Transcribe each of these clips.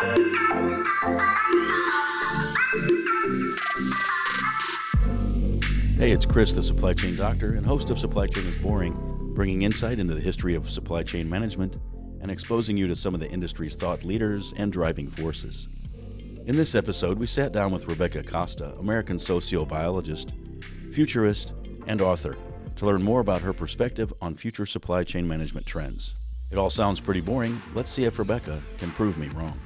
Hey, it's Chris, the supply chain doctor and host of Supply Chain is Boring, bringing insight into the history of supply chain management and exposing you to some of the industry's thought leaders and driving forces. In this episode, we sat down with Rebecca Costa, American sociobiologist, futurist, and author, to learn more about her perspective on future supply chain management trends. It all sounds pretty boring. Let's see if Rebecca can prove me wrong.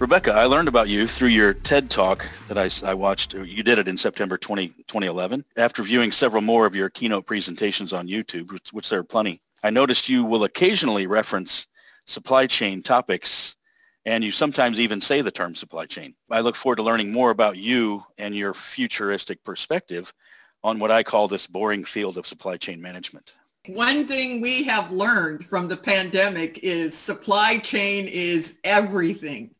Rebecca, I learned about you through your TED Talk that I, I watched. You did it in September 20, 2011. After viewing several more of your keynote presentations on YouTube, which, which there are plenty, I noticed you will occasionally reference supply chain topics and you sometimes even say the term supply chain. I look forward to learning more about you and your futuristic perspective on what I call this boring field of supply chain management. One thing we have learned from the pandemic is supply chain is everything.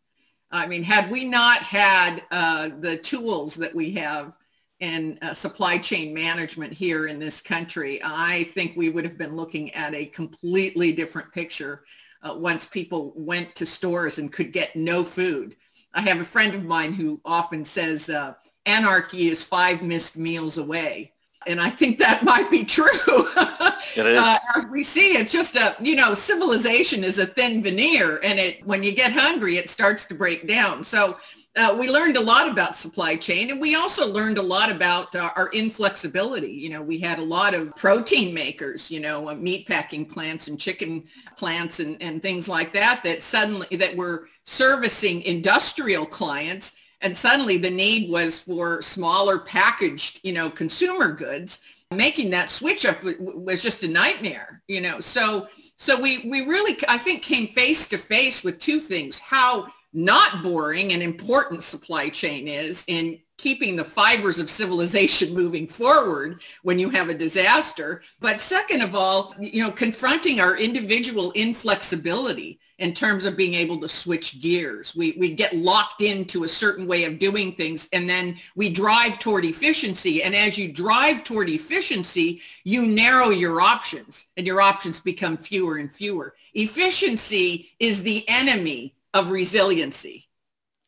I mean, had we not had uh, the tools that we have in uh, supply chain management here in this country, I think we would have been looking at a completely different picture uh, once people went to stores and could get no food. I have a friend of mine who often says uh, anarchy is five missed meals away. And I think that might be true. It is. Uh, we see it's just a, you know, civilization is a thin veneer and it, when you get hungry, it starts to break down. So uh, we learned a lot about supply chain and we also learned a lot about uh, our inflexibility. You know, we had a lot of protein makers, you know, uh, meat packing plants and chicken plants and, and things like that, that suddenly, that were servicing industrial clients and suddenly the need was for smaller packaged, you know, consumer goods. Making that switch up was just a nightmare, you know. So so we we really I think came face to face with two things: how not boring and important supply chain is in keeping the fibers of civilization moving forward when you have a disaster. But second of all, you know, confronting our individual inflexibility in terms of being able to switch gears. We, we get locked into a certain way of doing things and then we drive toward efficiency. And as you drive toward efficiency, you narrow your options and your options become fewer and fewer. Efficiency is the enemy of resiliency.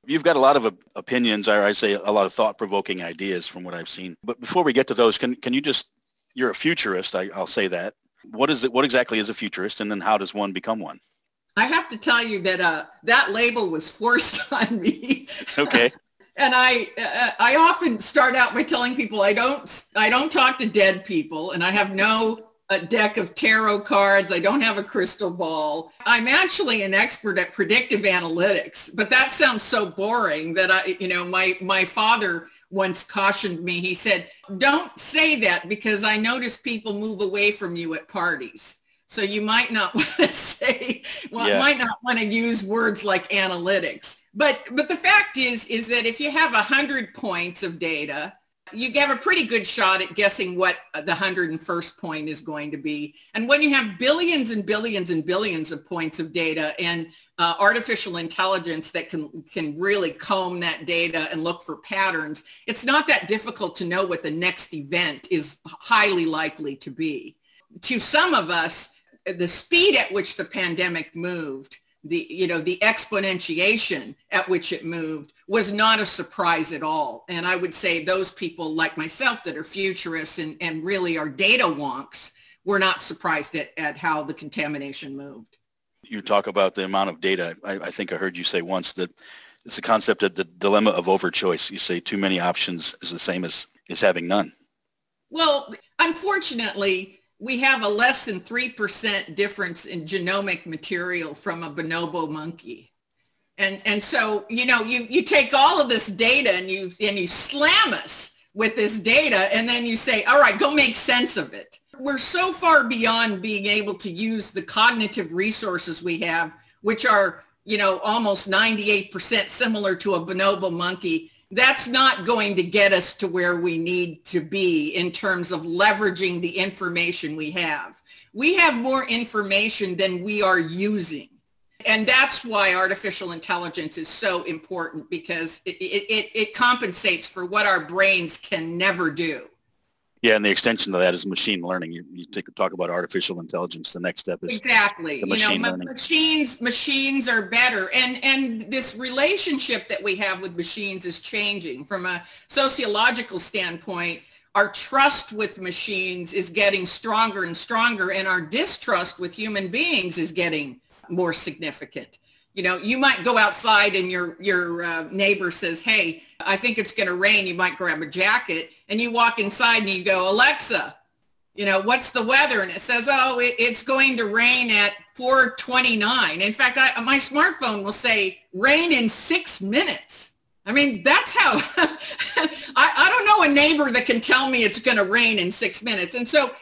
You've got a lot of opinions, or I say a lot of thought-provoking ideas from what I've seen. But before we get to those, can, can you just, you're a futurist, I, I'll say that. What is it, what exactly is a futurist and then how does one become one? I have to tell you that uh, that label was forced on me. Okay. and I uh, I often start out by telling people I don't I don't talk to dead people, and I have no a deck of tarot cards. I don't have a crystal ball. I'm actually an expert at predictive analytics, but that sounds so boring that I, you know, my, my father once cautioned me. He said, don't say that because I notice people move away from you at parties. So you might not want to say, well, yeah. might not want to use words like analytics. But, but the fact is, is that if you have a hundred points of data, you have a pretty good shot at guessing what the 101st point is going to be. And when you have billions and billions and billions of points of data and uh, artificial intelligence that can, can really comb that data and look for patterns, it's not that difficult to know what the next event is highly likely to be. To some of us, the speed at which the pandemic moved, the, you know, the exponentiation at which it moved was not a surprise at all. And I would say those people like myself that are futurists and, and really are data wonks were not surprised at, at how the contamination moved. You talk about the amount of data. I, I think I heard you say once that it's a concept of the dilemma of overchoice. You say too many options is the same as, as having none. Well, unfortunately, we have a less than 3% difference in genomic material from a bonobo monkey. And, and so, you know, you, you take all of this data and you, and you slam us with this data and then you say, all right, go make sense of it. We're so far beyond being able to use the cognitive resources we have, which are, you know, almost 98% similar to a bonobo monkey. That's not going to get us to where we need to be in terms of leveraging the information we have. We have more information than we are using and that's why artificial intelligence is so important because it, it, it, compensates for what our brains can never do. Yeah, and the extension of that is machine learning. You, you take, talk about artificial intelligence. The next step is exactly. The machine you know, learning. machines machines are better, and and this relationship that we have with machines is changing from a sociological standpoint. Our trust with machines is getting stronger and stronger, and our distrust with human beings is getting more significant you know, you might go outside and your your uh, neighbor says, "Hey, I think it's going to rain." You might grab a jacket, and you walk inside and you go, "Alexa, you know, what's the weather?" And it says, "Oh, it, it's going to rain at 4:29." In fact, I, my smartphone will say, "Rain in six minutes." I mean, that's how. I, I don't know a neighbor that can tell me it's going to rain in six minutes, and so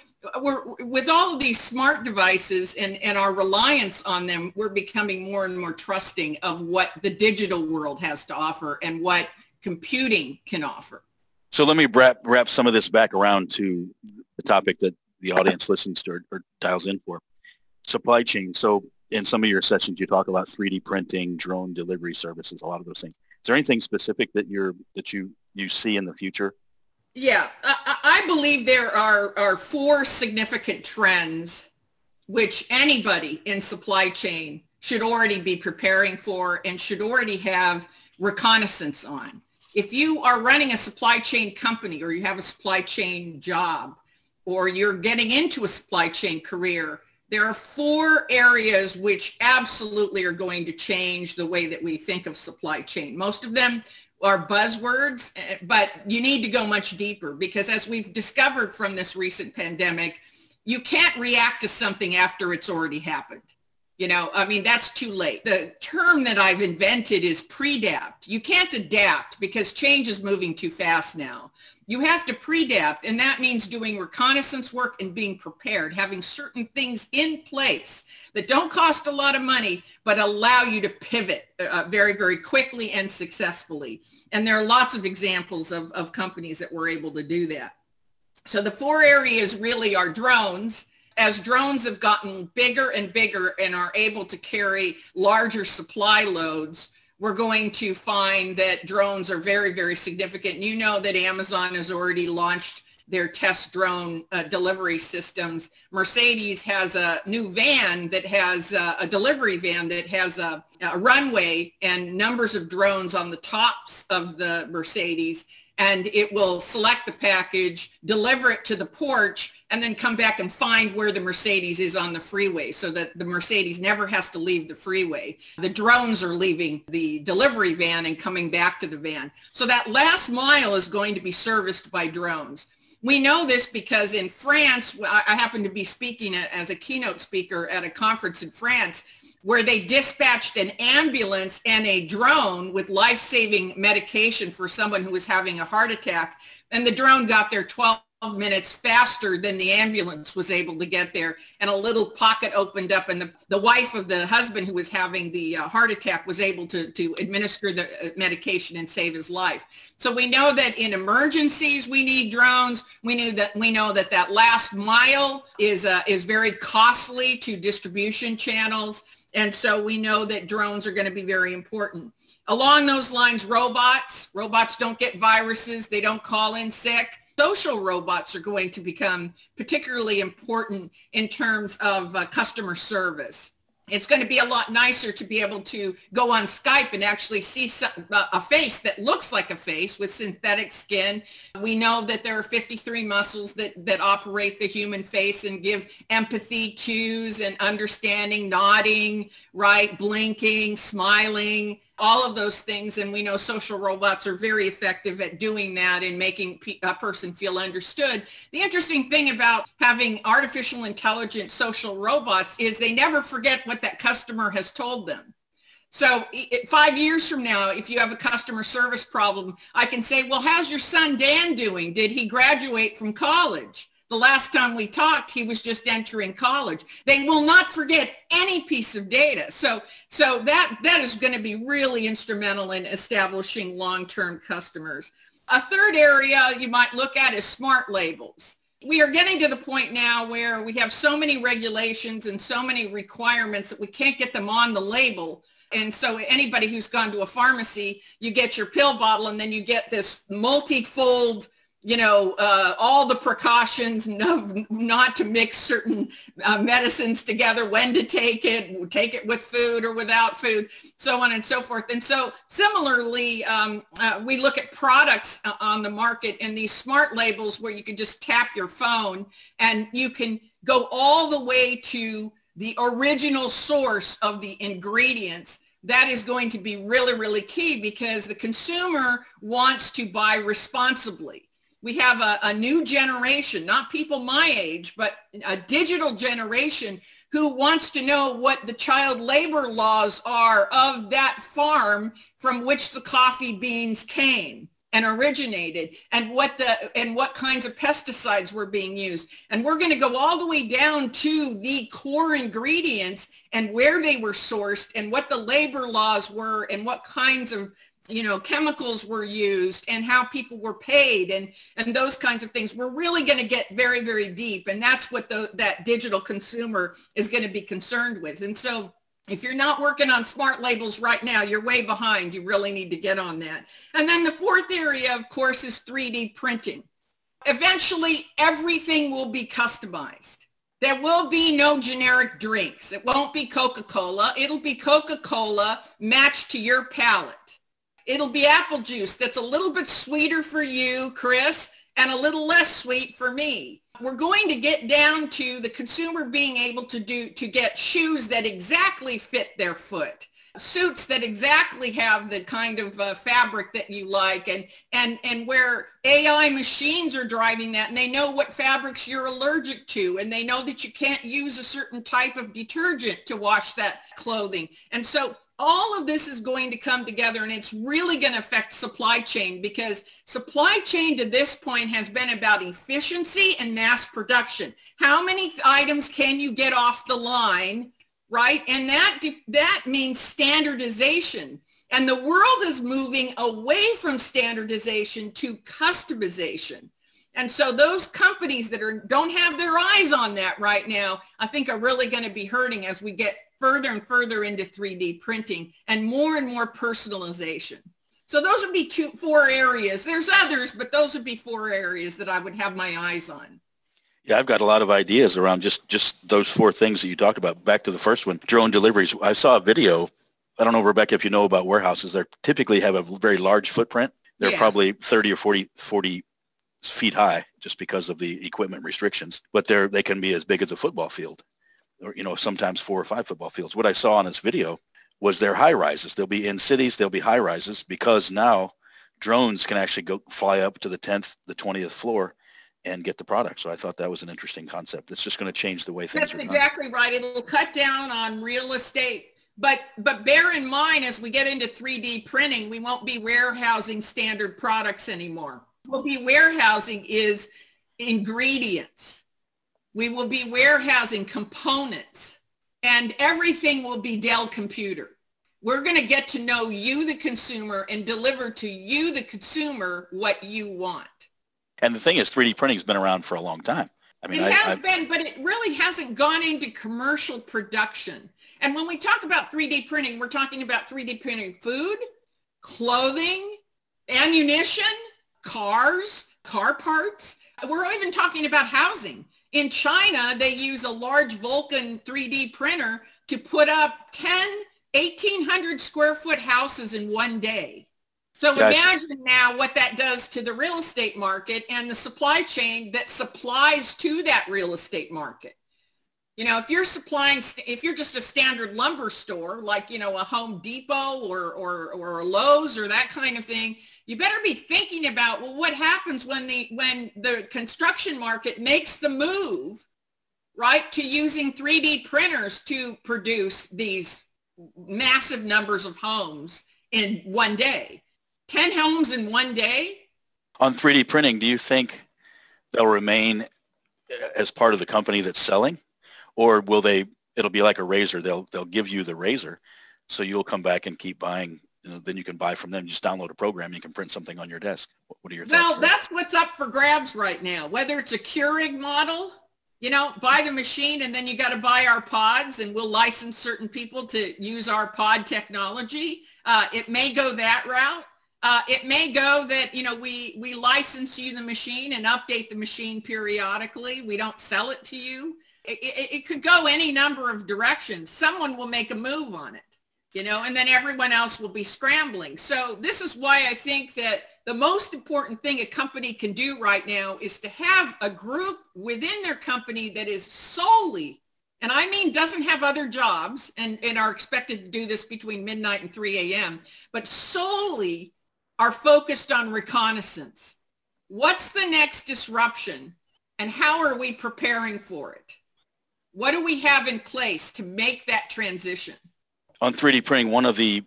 we're with all of these smart devices and, and our reliance on them, we're becoming more and more trusting of what the digital world has to offer and what computing can offer. So let me wrap, wrap some of this back around to the topic that the audience listens to or, or dials in for. Supply chain. So in some of your sessions, you talk about 3D printing, drone delivery services, a lot of those things. Is there anything specific that you're that you you see in the future yeah, I, I believe there are, are four significant trends which anybody in supply chain should already be preparing for and should already have reconnaissance on. If you are running a supply chain company or you have a supply chain job or you're getting into a supply chain career, there are four areas which absolutely are going to change the way that we think of supply chain. Most of them are buzzwords, eh, but you need to go much deeper because as we've discovered from this recent pandemic, you can't react to something after it's already happened. You know, I mean, that's too late. The term that I've invented is pre-dapt. You can't adapt because change is moving too fast now. You have to pre-dapt, and that means doing reconnaissance work and being prepared, having certain things in place that don't cost a lot of money, but allow you to pivot uh, very, very quickly and successfully. And there are lots of examples of, of companies that were able to do that. So the four areas really are drones. As drones have gotten bigger and bigger and are able to carry larger supply loads, we're going to find that drones are very, very significant. You know that Amazon has already launched their test drone uh, delivery systems. Mercedes has a new van that has uh, a delivery van that has a, a, runway and numbers of drones on the tops of the Mercedes and it will select the package, deliver it to the porch, and then come back and find where the Mercedes is on the freeway so that the Mercedes never has to leave the freeway. The drones are leaving the delivery van and coming back to the van. So that last mile is going to be serviced by drones. We know this because in France, I happen to be speaking as a keynote speaker at a conference in France where they dispatched an ambulance and a drone with life-saving medication for someone who was having a heart attack. And the drone got there 12 minutes faster than the ambulance was able to get there. And a little pocket opened up and the, the wife of the husband who was having the uh, heart attack was able to, to administer the uh, medication and save his life. So we know that in emergencies we need drones. We knew that we know that that last mile is uh, is very costly to distribution channels and so we know that drones are going to be very important along those lines robots robots don't get viruses they don't call in sick social robots are going to become particularly important in terms of uh, customer service. It's going to be a lot nicer to be able to go on Skype and actually see some, uh, a face that looks like a face with synthetic skin. We know that there are 53 muscles that, that operate the human face and give empathy cues and understanding, nodding, right, blinking, smiling, all of those things. And we know social robots are very effective at doing that and making a person feel understood. The interesting thing about having artificial intelligence social robots is they never forget what that customer has told them. So five years from now, if you have a customer service problem, I can say, well, how's your son Dan doing? Did he graduate from college? The last time we talked, he was just entering college. They will not forget any piece of data. So, so that, that is going to be really instrumental in establishing long-term customers. A third area you might look at is smart labels. We are getting to the point now where we have so many regulations and so many requirements that we can't get them on the label. And so anybody who's gone to a pharmacy, you get your pill bottle and then you get this multi-fold you know, uh, all the precautions of not to mix certain uh, medicines together, when to take it, take it with food or without food, so on and so forth. And so similarly, um, uh, we look at products uh, on the market and these smart labels where you can just tap your phone and you can go all the way to the original source of the ingredients that is going to be really, really key because the consumer wants to buy responsibly we have a, a new generation, not people my age, but a digital generation who wants to know what the child labor laws are of that farm from which the coffee beans came and originated and what the and what kinds of pesticides were being used. And we're going to go all the way down to the core ingredients and where they were sourced and what the labor laws were and what kinds of you know, chemicals were used and how people were paid and, and those kinds of things. We're really going to get very, very deep. And that's what the, that digital consumer is going to be concerned with. And so if you're not working on smart labels right now, you're way behind. You really need to get on that. And then the fourth area, of course, is 3D printing. Eventually, everything will be customized. There will be no generic drinks. It won't be Coca-Cola. It'll be Coca-Cola matched to your palate. It'll be apple juice that's a little bit sweeter for you, Chris, and a little less sweet for me. We're going to get down to the consumer being able to do to get shoes that exactly fit their foot suits that exactly have the kind of uh, fabric that you like and and and where AI machines are driving that and they know what fabrics you're allergic to and they know that you can't use a certain type of detergent to wash that clothing and so all of this is going to come together and it's really going to affect supply chain because supply chain to this point has been about efficiency and mass production. How many items can you get off the line, right? And that, that means standardization. And the world is moving away from standardization to customization. And so those companies that are, don't have their eyes on that right now, I think are really going to be hurting as we get further and further into 3D printing and more and more personalization. So those would be two, four areas. There's others, but those would be four areas that I would have my eyes on. Yeah, I've got a lot of ideas around just, just those four things that you talked about. Back to the first one, drone deliveries. I saw a video. I don't know, Rebecca, if you know about warehouses. They typically have a very large footprint. They're yes. probably 30 or 40, 40 feet high just because of the equipment restrictions, but they're, they can be as big as a football field or, you know, sometimes four or five football fields. What I saw on this video was their high rises. They'll be in cities. They'll be high rises because now drones can actually go fly up to the 10th, the 20th floor and get the product. So I thought that was an interesting concept. It's just going to change the way things That's are exactly right. It'll cut down on real estate. But but bear in mind as we get into 3D printing, we won't be warehousing standard products anymore. We'll be warehousing is ingredients we will be warehousing components and everything will be Dell computer. We're going to get to know you, the consumer, and deliver to you, the consumer, what you want. And the thing is, 3D printing has been around for a long time. I mean, it I, has I, been, but it really hasn't gone into commercial production. And when we talk about 3D printing, we're talking about 3D printing food, clothing, ammunition, cars, car parts. We're even talking about housing. In China, they use a large Vulcan 3D printer to put up 10 1,800 square foot houses in one day. So gotcha. imagine now what that does to the real estate market and the supply chain that supplies to that real estate market. You know, if you're supplying, if you're just a standard lumber store, like, you know, a Home Depot or, or, or a Lowe's or that kind of thing, you better be thinking about, well, what happens when the, when the construction market makes the move, right, to using 3D printers to produce these massive numbers of homes in one day? 10 homes in one day? On 3D printing, do you think they'll remain as part of the company that's selling? Or will they? It'll be like a razor. They'll they'll give you the razor, so you'll come back and keep buying. You know, then you can buy from them. Just download a program. You can print something on your desk. What are your thoughts? Well, that's what's up for grabs right now. Whether it's a Keurig model, you know, buy the machine and then you got to buy our pods, and we'll license certain people to use our pod technology. Uh, it may go that route. Uh, it may go that, you know, we, we license you the machine and update the machine periodically. We don't sell it to you. It, it, could go any number of directions. Someone will make a move on it, you know, and then everyone else will be scrambling. So this is why I think that the most important thing a company can do right now is to have a group within their company that is solely and I mean doesn't have other jobs and, and are expected to do this between midnight and 3 a.m., but solely are focused on reconnaissance. What's the next disruption and how are we preparing for it? What do we have in place to make that transition? On 3D printing, one of the,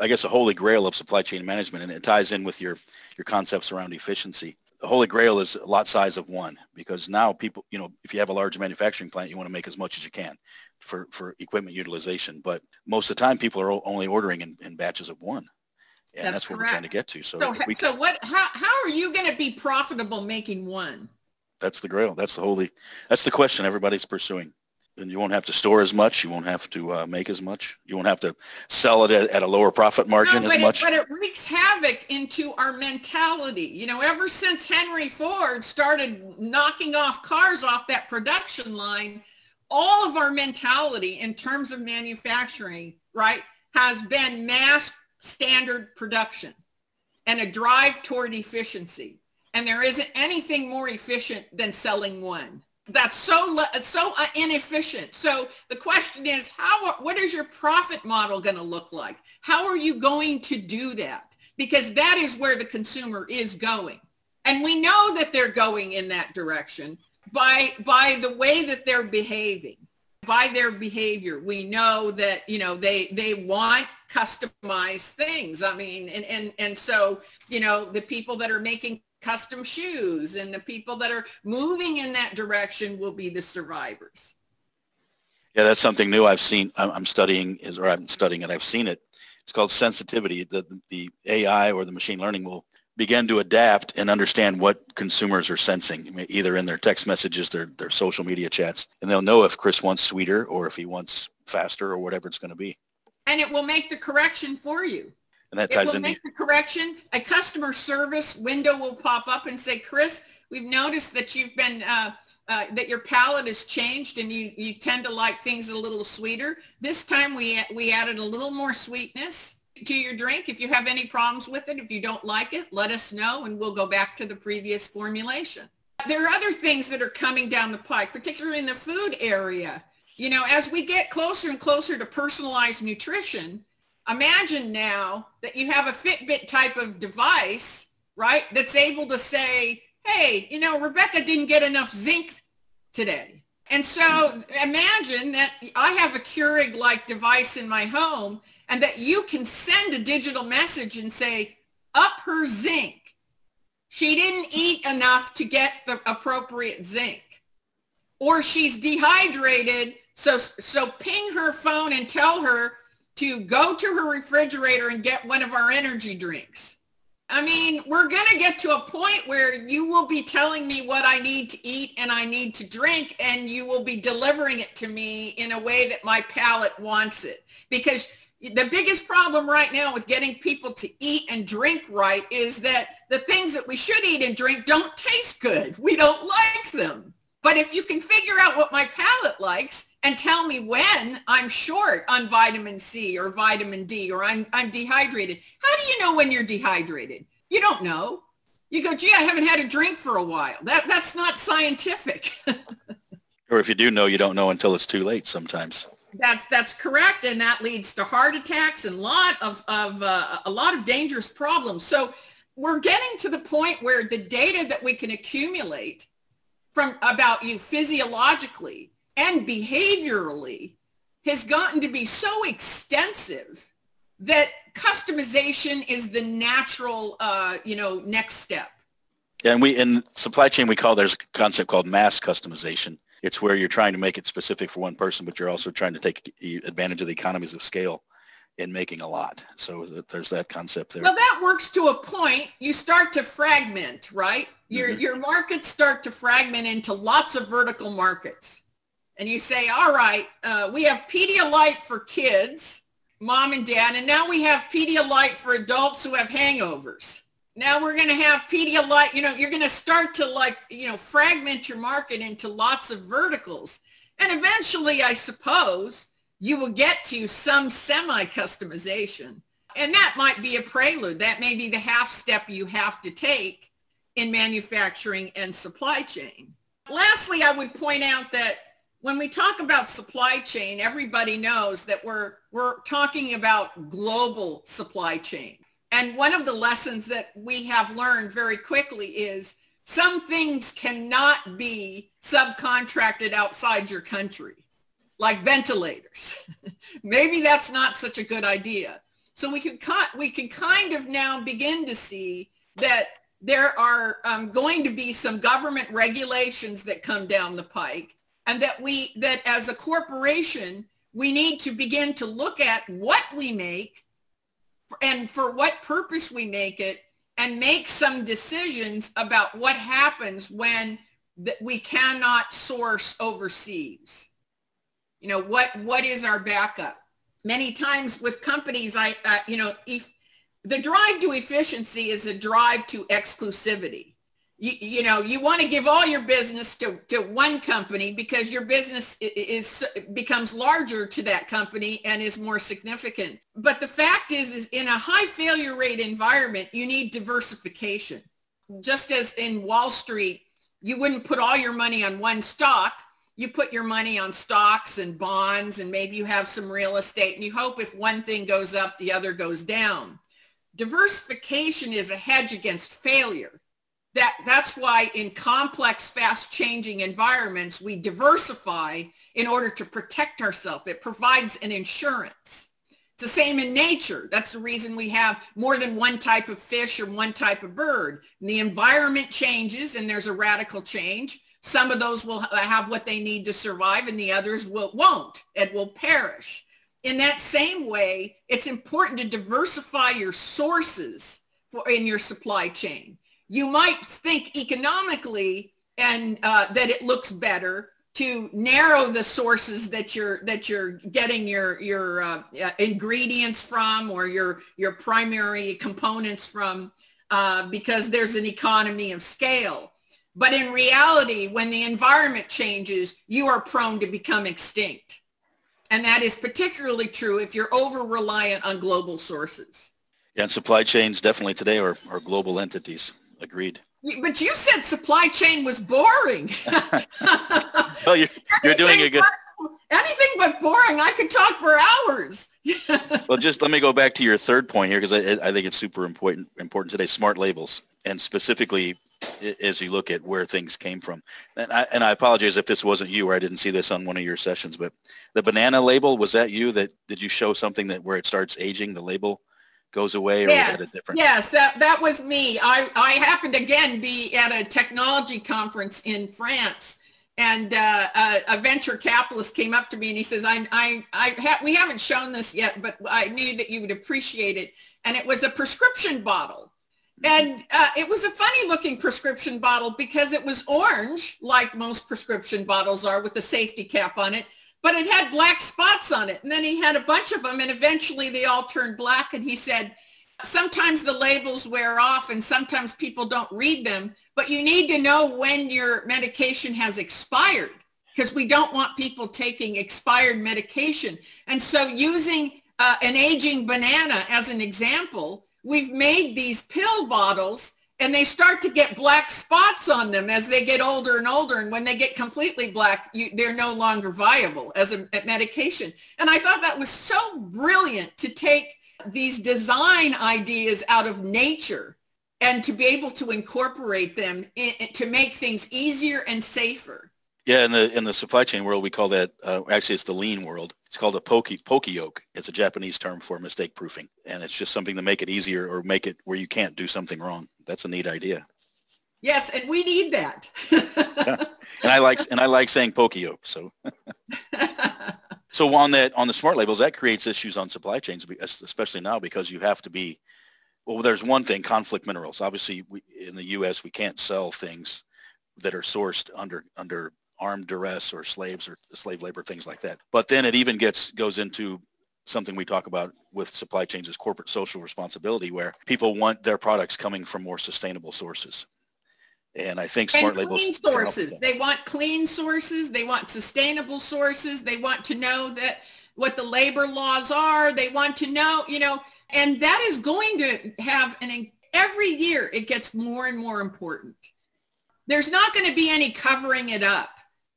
I guess, a holy grail of supply chain management, and it ties in with your, your concepts around efficiency. The holy grail is a lot size of one because now people, you know, if you have a large manufacturing plant, you want to make as much as you can for, for equipment utilization. But most of the time, people are only ordering in, in batches of one and that's, that's what we're trying to get to. So, so, we, so what? How how are you going to be profitable making one? That's the grail. That's the holy. That's the question everybody's pursuing. And you won't have to store as much. You won't have to uh, make as much. You won't have to sell it at, at a lower profit margin no, as much. but it wreaks havoc into our mentality. You know, ever since Henry Ford started knocking off cars off that production line, all of our mentality in terms of manufacturing, right, has been mass standard production and a drive toward efficiency. And there isn't anything more efficient than selling one. That's so so uh, inefficient. So the question is, how what is your profit model going to look like? How are you going to do that? Because that is where the consumer is going. And we know that they're going in that direction by by the way that they're behaving by their behavior we know that you know they they want customized things i mean and and and so you know the people that are making custom shoes and the people that are moving in that direction will be the survivors. Yeah that's something new i've seen. I'm studying is or i'm studying it. I've seen it. It's called sensitivity. The the ai or the machine learning will begin to adapt and understand what consumers are sensing, either in their text messages, their, their social media chats, and they'll know if Chris wants sweeter or if he wants faster or whatever it's going to be. And it will make the correction for you. And that ties it will into make the correction. A customer service window will pop up and say, Chris, we've noticed that you've been uh, uh, that your palate has changed and you, you tend to like things a little sweeter. This time we we added a little more sweetness to your drink. If you have any problems with it, if you don't like it, let us know and we'll go back to the previous formulation. There are other things that are coming down the pike, particularly in the food area. You know, as we get closer and closer to personalized nutrition, imagine now that you have a Fitbit type of device, right, that's able to say, hey, you know, Rebecca didn't get enough zinc today. And so imagine that I have a Keurig-like device in my home and that you can send a digital message and say, up her zinc. She didn't eat enough to get the appropriate zinc. Or she's dehydrated, so, so ping her phone and tell her to go to her refrigerator and get one of our energy drinks. I mean, we're going to get to a point where you will be telling me what I need to eat and I need to drink, and you will be delivering it to me in a way that my palate wants it. Because the biggest problem right now with getting people to eat and drink right is that the things that we should eat and drink don't taste good. We don't like them. But if you can figure out what my palate likes and tell me when I'm short on vitamin C or vitamin D or I'm, I'm dehydrated, how do you know when you're dehydrated? You don't know. You go, gee, I haven't had a drink for a while. That, that's not scientific. or if you do know, you don't know until it's too late sometimes. That's that's correct, and that leads to heart attacks and lot of of uh, a lot of dangerous problems. So we're getting to the point where the data that we can accumulate from about you physiologically and behaviorally has gotten to be so extensive that customization is the natural, uh, you know, next step. Yeah, and we in supply chain we call there's a concept called mass customization it's where you're trying to make it specific for one person, but you're also trying to take advantage of the economies of scale in making a lot. So there's that concept there. Well, that works to a point. You start to fragment, right? Your, mm-hmm. your markets start to fragment into lots of vertical markets. And you say, all right, uh, we have Pedialyte for kids. mom and dad. And now we have Pedialyte for adults who have hangovers. Now we're going to have Pedialyte, you know, you're going to start to like, you know, fragment your market into lots of verticals. And eventually, I suppose, you will get to some semi-customization. And that might be a prelude. That may be the half step you have to take in manufacturing and supply chain. Lastly, I would point out that when we talk about supply chain, everybody knows that we're, we're talking about global supply chain. And one of the lessons that we have learned very quickly is some things cannot be subcontracted outside your country, like ventilators. Maybe that's not such a good idea. So we can, we can kind of now begin to see that there are um, going to be some government regulations that come down the pike and that we that as a corporation we need to begin to look at what we make and for what purpose we make it and make some decisions about what happens when that we cannot source overseas you know what what is our backup many times with companies i uh, you know if the drive to efficiency is a drive to exclusivity. You, you know, you want to give all your business to, to one company because your business is, is becomes larger to that company and is more significant. But the fact is, is in a high failure rate environment, you need diversification. Just as in Wall Street, you wouldn't put all your money on one stock. You put your money on stocks and bonds and maybe you have some real estate and you hope if one thing goes up, the other goes down diversification is a hedge against failure. That, that's why in complex, fast-changing environments, we diversify in order to protect ourselves. It provides an insurance. It's the same in nature. That's the reason we have more than one type of fish or one type of bird. And the environment changes and there's a radical change. Some of those will have what they need to survive and the others will, won't and will perish in that same way, it's important to diversify your sources for in your supply chain. You might think economically and uh, that it looks better to narrow the sources that you're that you're getting your your uh, ingredients from or your your primary components from uh, because there's an economy of scale. But in reality, when the environment changes, you are prone to become extinct. And that is particularly true if you're over reliant on global sources. Yeah, and supply chains definitely today are, are global entities. Agreed. But you said supply chain was boring. well, you're, you're doing a good. Anything but boring. I could talk for hours. well, just let me go back to your third point here because I, I think it's super important important today. Smart labels and specifically as you look at where things came from. And I, and I apologize if this wasn't you or I didn't see this on one of your sessions, but the banana label, was that you that, did you show something that where it starts aging, the label goes away or yes. was that different? Yes, that, that was me. I, I happened again be at a technology conference in France and uh, a, a, venture capitalist came up to me and he says, I, I, I ha- we haven't shown this yet, but I knew that you would appreciate it. And it was a prescription bottle and uh, it was a funny looking prescription bottle because it was orange, like most prescription bottles are with the safety cap on it, but it had black spots on it. And then he had a bunch of them and eventually they all turned black. And he said, sometimes the labels wear off and sometimes people don't read them, but you need to know when your medication has expired because we don't want people taking expired medication. And so using uh, an aging banana as an example, we've made these pill bottles and they start to get black spots on them as they get older and older. And when they get completely black, you, they're no longer viable as a, a medication. And I thought that was so brilliant to take these design ideas out of nature and to be able to incorporate them in, to make things easier and safer. Yeah, in the in the supply chain world, we call that uh, actually it's the lean world. It's called a poke yoke. It's a Japanese term for mistake proofing, and it's just something to make it easier or make it where you can't do something wrong. That's a neat idea. Yes, and we need that. yeah. And I like and I like saying yoke. So. so on that on the smart labels, that creates issues on supply chains, especially now because you have to be. Well, there's one thing: conflict minerals. Obviously, we, in the U.S., we can't sell things that are sourced under under armed duress or slaves or slave labor, things like that. But then it even gets goes into something we talk about with supply chains is corporate social responsibility, where people want their products coming from more sustainable sources. And I think smart and labels clean sources. They want clean sources. They want sustainable sources. They want to know that what the labor laws are. They want to know, you know, and that is going to have an every year it gets more and more important. There's not going to be any covering it up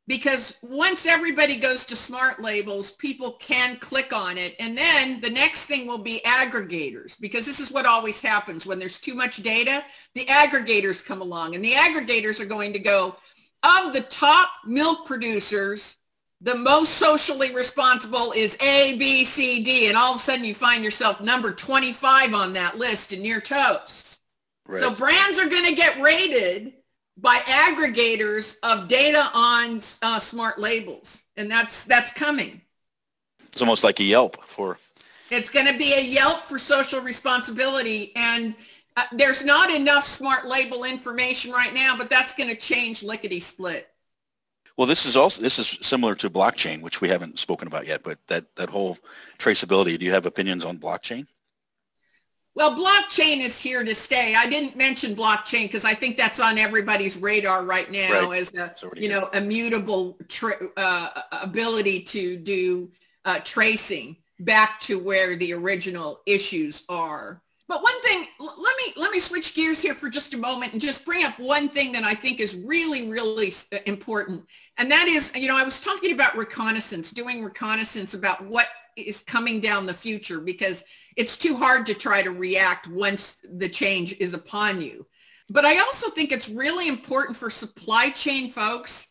because once everybody goes to smart labels, people can click on it. And then the next thing will be aggregators because this is what always happens when there's too much data, the aggregators come along and the aggregators are going to go of the top milk producers, the most socially responsible is A, B, C, D. And all of a sudden you find yourself number 25 on that list and near toast. Right. So brands are going to get rated by aggregators of data on uh, smart labels, and that's that's coming. It's almost like a Yelp for. It's going to be a Yelp for social responsibility, and uh, there's not enough smart label information right now, but that's going to change lickety split. Well, this is also this is similar to blockchain, which we haven't spoken about yet. But that that whole traceability. Do you have opinions on blockchain? Well, blockchain is here to stay. I didn't mention blockchain because I think that's on everybody's radar right now right. as a you know immutable tra- uh, ability to do uh, tracing back to where the original issues are. But one thing, let me let me switch gears here for just a moment and just bring up one thing that I think is really really uh, important, and that is you know I was talking about reconnaissance, doing reconnaissance about what is coming down the future because it's too hard to try to react once the change is upon you. But I also think it's really important for supply chain folks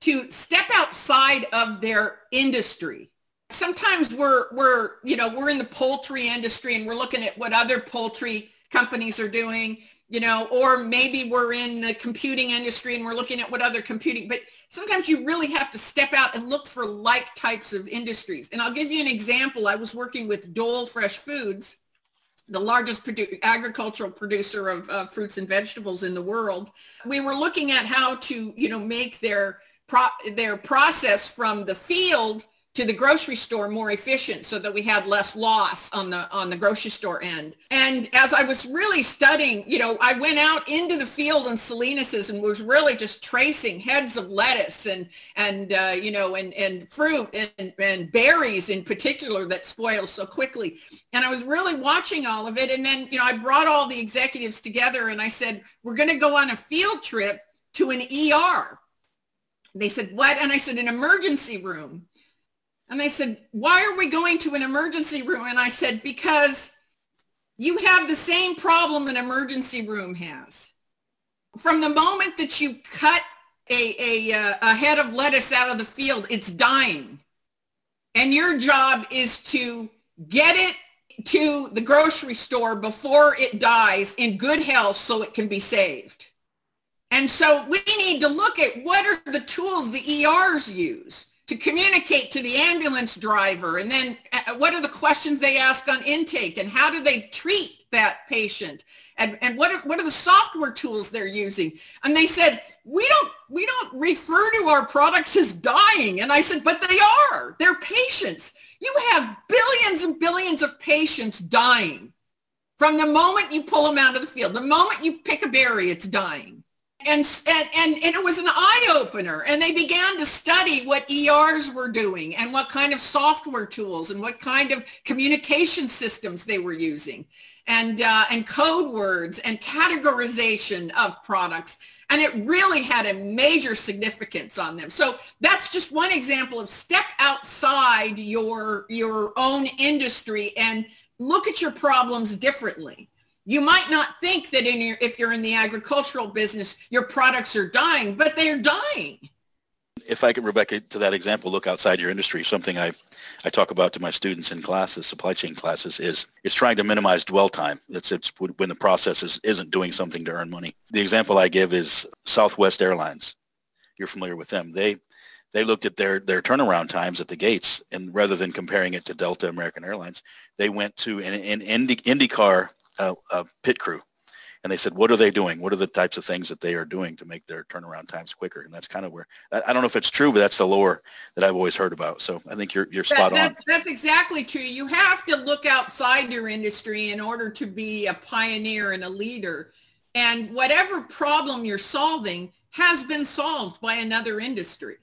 to step outside of their industry. Sometimes we're, we're, you know, we're in the poultry industry and we're looking at what other poultry companies are doing you know, or maybe we're in the computing industry and we're looking at what other computing, but sometimes you really have to step out and look for like types of industries. And I'll give you an example. I was working with Dole Fresh Foods, the largest produ- agricultural producer of uh, fruits and vegetables in the world. We were looking at how to, you know, make their pro- their process from the field to the grocery store more efficient so that we had less loss on the on the grocery store end. And as I was really studying, you know, I went out into the field in Salinas and was really just tracing heads of lettuce and and uh, you know and and fruit and and berries in particular that spoil so quickly. And I was really watching all of it. And then you know I brought all the executives together and I said we're going to go on a field trip to an ER. They said what? And I said an emergency room. And they said, why are we going to an emergency room? And I said, because you have the same problem an emergency room has. From the moment that you cut a, a, uh, a head of lettuce out of the field, it's dying. And your job is to get it to the grocery store before it dies in good health so it can be saved. And so we need to look at what are the tools the ERs use to communicate to the ambulance driver and then uh, what are the questions they ask on intake and how do they treat that patient? And, and what, are, what are the software tools they're using? And they said we don't we don't refer to our products as dying. And i said but they are. They're patients. You have billions and billions of patients dying from the moment you pull them out of the field the moment you pick a berry it's dying and, and, and, it was an eye-opener and they began to study what ERs were doing and what kind of software tools and what kind of communication systems they were using and, uh, and code words and categorization of products. And it really had a major significance on them. So that's just one example of step outside your, your own industry and look at your problems differently you might not think that in your, if you're in the agricultural business, your products are dying, but they're dying. If I can, Rebecca, to that example, look outside your industry. Something I, I talk about to my students in classes, supply chain classes, is is trying to minimize dwell time. It's, it's when the process is, isn't doing something to earn money. The example I give is Southwest Airlines. You're familiar with them. They they looked at their their turnaround times at the gates, and rather than comparing it to Delta, American Airlines, they went to an, an Indy, IndyCar a, a pit crew. and they said, what are they doing? What are the types of things that they are doing to make their turnaround times quicker? And that's kind of where, I don't know if it's true, but that's the lore that I've always heard about. So I think you're, you're spot that, on. That's exactly true. You have to look outside your industry in order to be a pioneer and a leader. And whatever problem you're solving has been solved by another industry.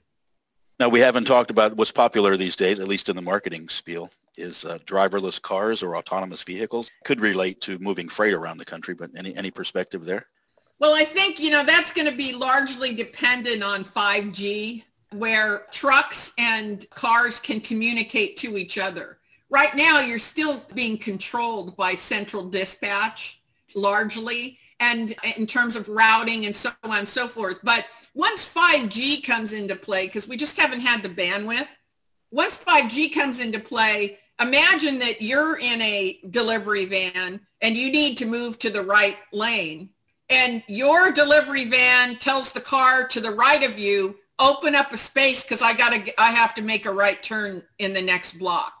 Now, we haven't talked about what's popular these days, at least in the marketing spiel, is uh, driverless cars or autonomous vehicles. Could relate to moving freight around the country, but any, any perspective there? Well, I think, you know, that's going to be largely dependent on 5G, where trucks and cars can communicate to each other. Right now, you're still being controlled by central dispatch largely and in terms of routing and so on and so forth. But once 5G comes into play, because we just haven't had the bandwidth, once 5G comes into play, imagine that you're in a delivery van and you need to move to the right lane and your delivery van tells the car to the right of you, open up a space because I got to, I have to make a right turn in the next block.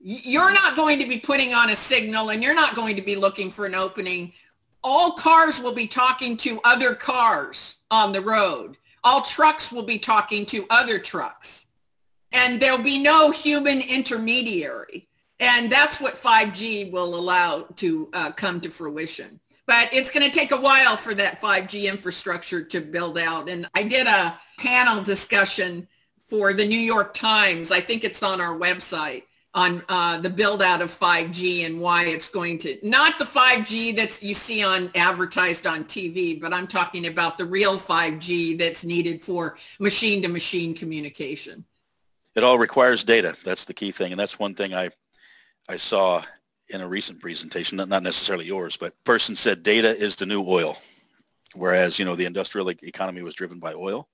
You're not going to be putting on a signal and you're not going to be looking for an opening all cars will be talking to other cars on the road. All trucks will be talking to other trucks. And there'll be no human intermediary. And that's what 5G will allow to uh, come to fruition. But it's going to take a while for that 5G infrastructure to build out. And I did a panel discussion for the New York Times. I think it's on our website on uh, the build out of 5G and why it's going to, not the 5G that you see on advertised on TV, but I'm talking about the real 5G that's needed for machine to machine communication. It all requires data. That's the key thing. And that's one thing I, I saw in a recent presentation, not necessarily yours, but person said data is the new oil. Whereas, you know, the industrial economy was driven by oil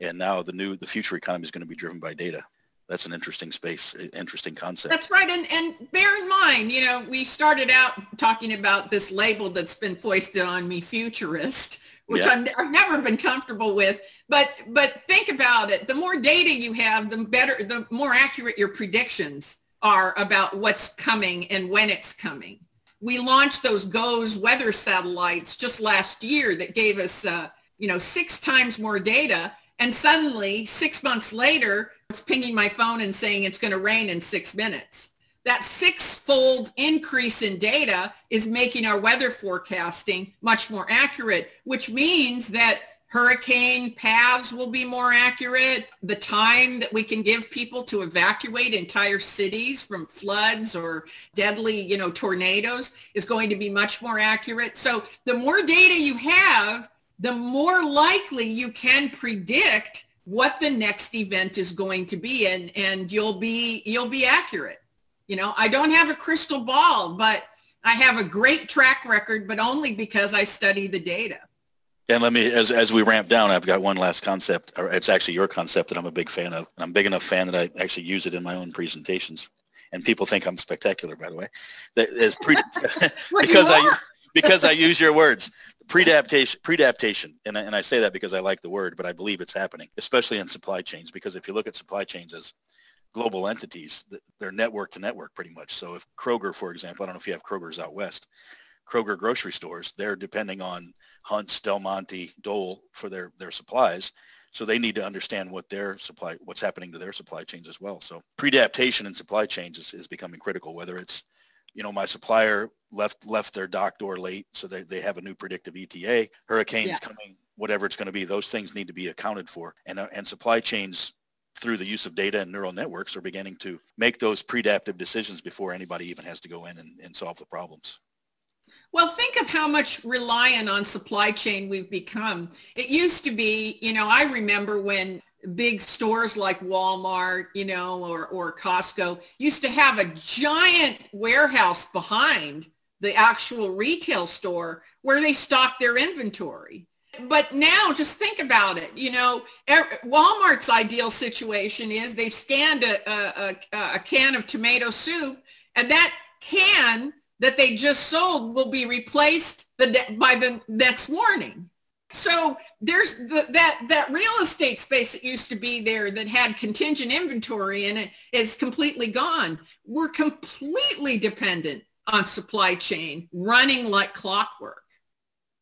and now the new, the future economy is going to be driven by data that's an interesting space, interesting concept. That's right. And, and bear in mind, you know, we started out talking about this label that's been foisted on me, futurist, which yeah. i have never been comfortable with. But, but think about it. The more data you have, the better, the more accurate your predictions are about what's coming and when it's coming. We launched those GOES weather satellites just last year that gave us, uh, you know, six times more data. And suddenly, six months later, it's pinging my phone and saying it's going to rain in six minutes. That six-fold increase in data is making our weather forecasting much more accurate, which means that hurricane paths will be more accurate. The time that we can give people to evacuate entire cities from floods or deadly, you know, tornadoes is going to be much more accurate. So the more data you have, the more likely you can predict what the next event is going to be and and you'll be you'll be accurate. You know i don't have a crystal ball but i have a great track record but only because i study the data. And let me as as we ramp down i've got one last concept or it's actually your concept that i'm a big fan of. I'm a big enough fan that i actually use it in my own presentations. And people think i'm spectacular by the way. That is pre- because i because i use your words. Predaptation predaptation and I, and I say that because i like the word but i believe it's happening especially in supply chains because if you look at supply chains as global entities they're network to network pretty much. So if kroger for example i don't know if you have kroger's out west kroger grocery stores they're depending on Hunt's del monte dole for their their supplies. So they need to understand what their supply what's happening to their supply chains as well. So predaptation in supply chains is, is becoming critical whether it's you know, my supplier left left their dock door late, so they, they have a new predictive ETA. Hurricanes yeah. coming, whatever it's going to be, those things need to be accounted for. And, uh, and supply chains through the use of data and neural networks are beginning to make those predaptive decisions before anybody even has to go in and, and solve the problems. Well, think of how much reliant on supply chain we've become. It used to be, you know, I remember when big stores like Walmart, you know, or, or Costco used to have a giant warehouse behind the actual retail store where they stock their inventory. But now just think about it. You know, Walmart's ideal situation is they've scanned a, a, a, can of tomato soup and that can that they just sold will be replaced the, by the next morning. So there's the, that that real estate space that used to be there that had contingent inventory in it is completely gone. We're completely dependent on supply chain running like clockwork.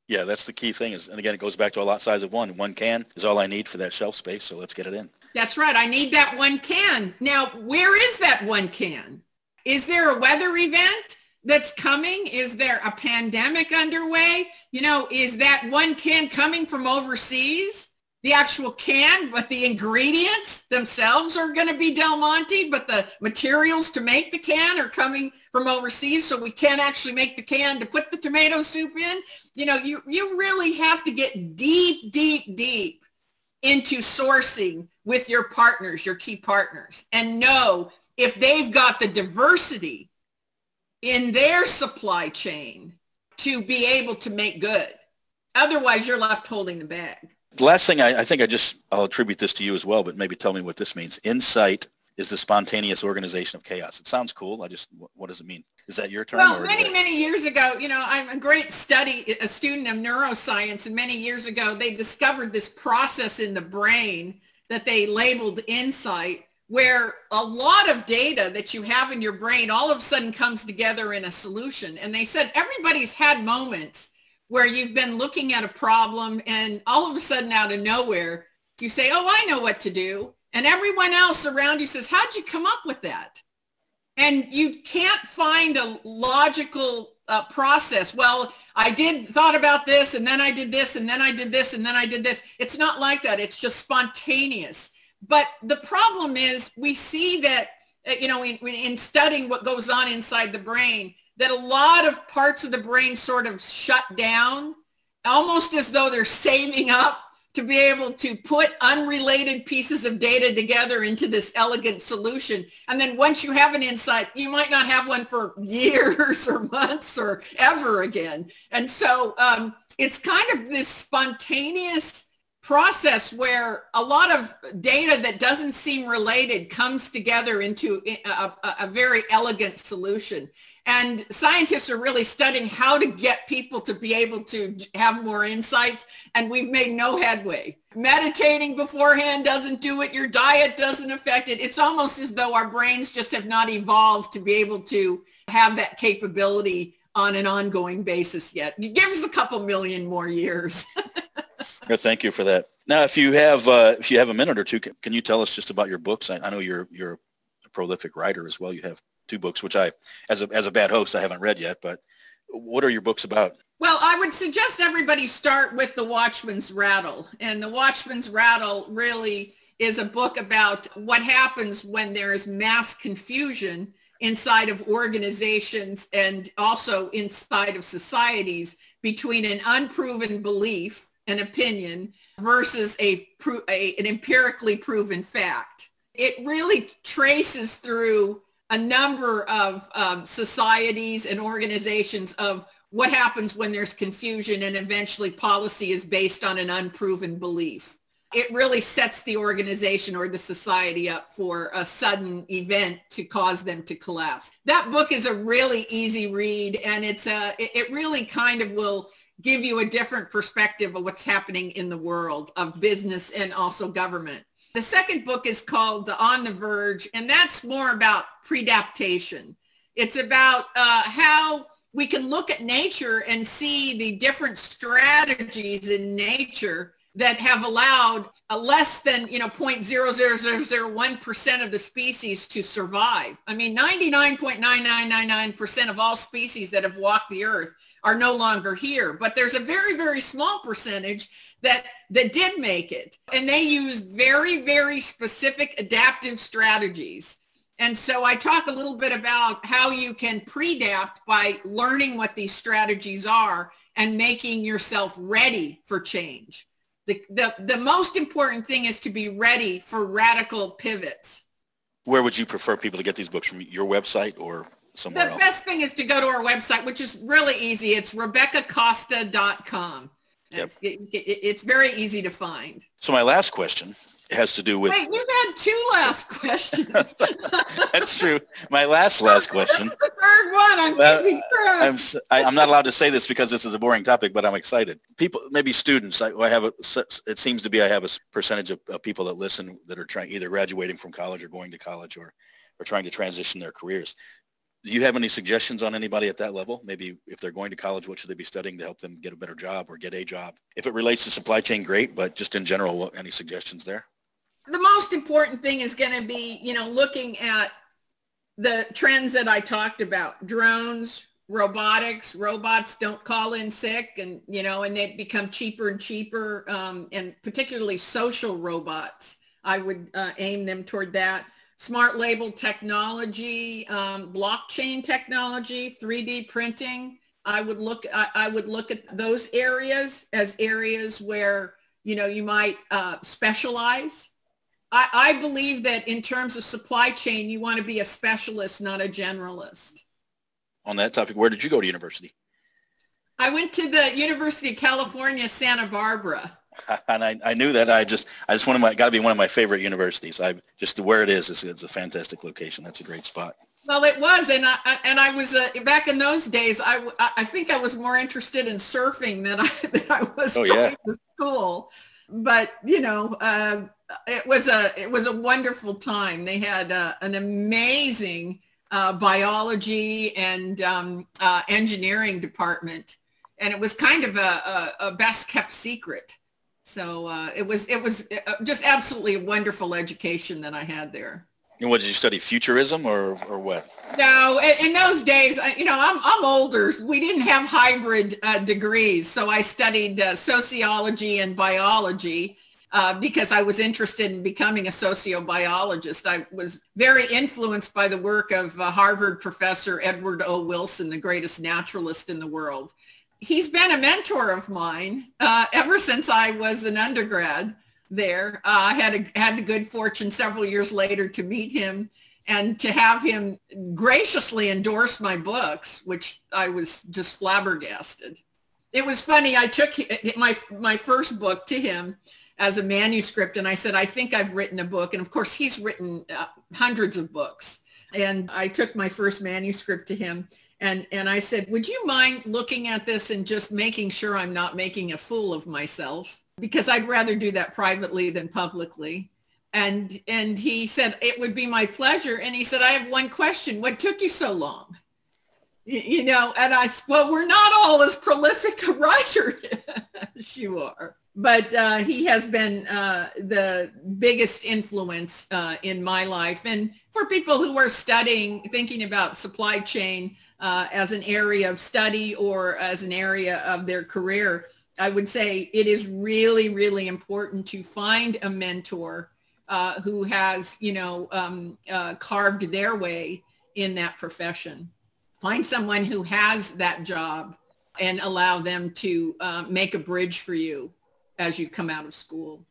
Yeah, that's the key thing. Is and again, it goes back to a lot size of one. One can is all I need for that shelf space. So let's get it in. That's right. I need that one can. Now, where is that one can? Is there a weather event that's coming? Is there a pandemic underway? You know, is that one can coming from overseas? the actual can, but the ingredients themselves are going to be Del Monte, but the materials to make the can are coming from overseas, so we can't actually make the can to put the tomato soup in. You know, you, you really have to get deep, deep, deep into sourcing with your partners, your key partners, and know if they've got the diversity in their supply chain to be able to make good. Otherwise, you're left holding the bag. The last thing I, I think I just I'll attribute this to you as well, but maybe tell me what this means. Insight is the spontaneous organization of chaos. It sounds cool. I just what does it mean? Is that your term? Well, many many years ago, you know, I'm a great study a student of neuroscience, and many years ago they discovered this process in the brain that they labeled insight, where a lot of data that you have in your brain all of a sudden comes together in a solution. And they said everybody's had moments where you've been looking at a problem and all of a sudden out of nowhere, you say, oh, I know what to do. And everyone else around you says, how'd you come up with that? And you can't find a logical uh, process. Well, I did thought about this and then I did this and then I did this and then I did this. It's not like that. It's just spontaneous. But the problem is we see that, uh, you know, in, in studying what goes on inside the brain, that a lot of parts of the brain sort of shut down, almost as though they're saving up to be able to put unrelated pieces of data together into this elegant solution. And then once you have an insight, you might not have one for years or months or ever again. And so um, it's kind of this spontaneous process where a lot of data that doesn't seem related comes together into a, a, a very elegant solution. And scientists are really studying how to get people to be able to have more insights. And we've made no headway. Meditating beforehand doesn't do it. Your diet doesn't affect it. It's almost as though our brains just have not evolved to be able to have that capability on an ongoing basis yet. Give us a couple million more years. thank you for that. Now, if you have uh, if you have a minute or two, can, can, you tell us just about your books? I, I know you're you're a prolific writer as well. You have two books, which I, as a, as a bad host, I haven't read yet, but what are your books about? Well, I would suggest everybody start with The Watchman's Rattle. And The Watchman's Rattle really is a book about what happens when there is mass confusion inside of organizations and also inside of societies between an unproven belief, an opinion, versus a, a an empirically proven fact. It really traces through a number of um, societies and organizations of what happens when there's confusion and eventually policy is based on an unproven belief. It really sets the organization or the society up for a sudden event to cause them to collapse. That book is a really easy read and it's a, it really kind of will give you a different perspective of what's happening in the world of business and also government. The second book is called The On the Verge, and that's more about predaptation. It's about uh, how we can look at nature and see the different strategies in nature that have allowed less than, you know, 0.00001% of the species to survive. I mean, 99.9999% of all species that have walked the earth are no longer here. But there's a very, very small percentage that, that did make it. And they used very, very specific adaptive strategies. And so I talk a little bit about how you can pre-adapt by learning what these strategies are and making yourself ready for change. The, the, the most important thing is to be ready for radical pivots. Where would you prefer people to get these books from your website or somewhere the else? Best thing is to go to our website, which is really easy. It's RebeccaCosta.com. Yep. It's, it, it, it's very easy to find. So my last question has to do with. Wait, you've had two last questions. That's true. My last last question. the third one. I'm uh, I'm i am not allowed to say this because this is a boring topic, but I'm excited. People, maybe students. I, I have a. It seems to be I have a percentage of, of people that listen that are trying either graduating from college or going to college or or trying to transition their careers Do you have any suggestions on anybody at that level? Maybe if they're going to college, what should they be studying to help them get a better job or get a job? If it relates to supply chain, great, but just in general, what, any suggestions there? The most important thing is going to be, you know, looking at the trends that I talked about, drones, robotics, robots don't call in sick and, you know, and they become cheaper and cheaper, um, and particularly social robots. I would uh, aim them toward that. Smart label technology, um, blockchain technology, 3D printing. I would look, I, I, would look at those areas as areas where, you know, you might uh, specialize I, I believe that in terms of supply chain, you want to be a specialist, not a generalist. On that topic, where did you go to university? I went to the University of California, Santa Barbara. and I, I knew that. I just, I just one of my, got to be one of my favorite universities. I just where it is, it's, it's a fantastic location. That's a great spot. Well, it was, and I and I was uh, back in those days. I I think I was more interested in surfing than I than I was oh, going yeah. to school. But you know, uh, it was a it was a wonderful time. They had uh, an amazing uh, biology and um, uh, engineering department, and it was kind of a, a, a best kept secret. So uh, it was it was uh, just absolutely a wonderful education that I had there. And what did you study? Futurism or or what? No, in, in those days, you know, I'm I'm older. We didn't have hybrid uh, degrees, so I studied sociology and biology uh, because I was interested in becoming a sociobiologist. I was very influenced by the work of uh, Harvard professor Edward O. Wilson, the greatest naturalist in the world. He's been a mentor of mine uh, ever since I was an undergrad there. Uh, I had, had the good fortune several years later to meet him and to have him graciously endorse my books, which I was just flabbergasted. It was funny. I took my, my first book to him as a manuscript and I said, I think I've written a book. And of course, he's written uh, hundreds of books. And I took my first manuscript to him and, and I said, would you mind looking at this and just making sure I'm not making a fool of myself? Because I'd rather do that privately than publicly. And, and he said, it would be my pleasure. And he said, I have one question. What took you so long? You, know, and I, well, we're not all as prolific a writer as you are but uh, he has been uh, the biggest influence uh, in my life. And for people who are studying, thinking about supply chain uh, as an area of study or as an area of their career, I would say it is really, really important to find a mentor uh, who has, you know, um, uh, carved their way in that profession. Find someone who has that job and allow them to make a bridge for you as you come out of school.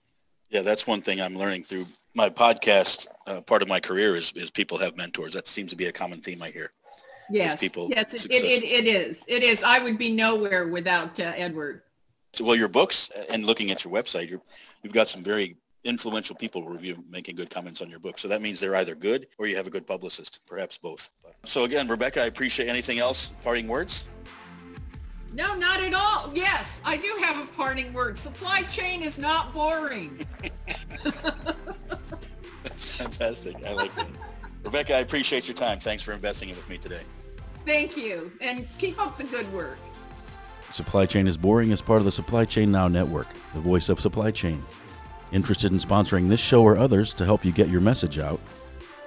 Yeah, that's one thing I'm learning through my podcast. Uh, part of my career is, is people have mentors. That seems to be a common theme I hear. Yes, people yes, it, it, it, it is. It is. I would be nowhere without uh, Edward. So, well, your books and looking at your website, you have got some very influential people review making good comments on your book. So that means they're either good or you have a good publicist, perhaps both. So again, Rebecca, I appreciate anything else. Parting words? No, not at all. Yes, I do have a parting word. Supply chain is not boring. That's fantastic. I like that. Rebecca, I appreciate your time. Thanks for investing it with me today. Thank you. And keep up the good work. Supply Chain is Boring is part of the Supply Chain Now Network, the voice of supply chain. Interested in sponsoring this show or others to help you get your message out?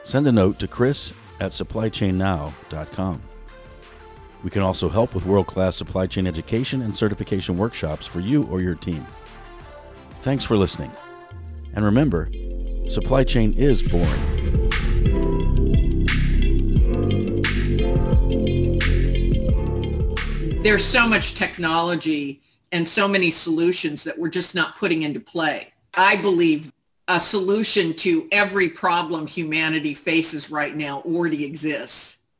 Send a note to chris at supplychainnow.com. We can also help with world class supply chain education and certification workshops for you or your team. Thanks for listening. And remember, supply chain is boring. There's so much technology and so many solutions that we're just not putting into play. I believe a solution to every problem humanity faces right now already exists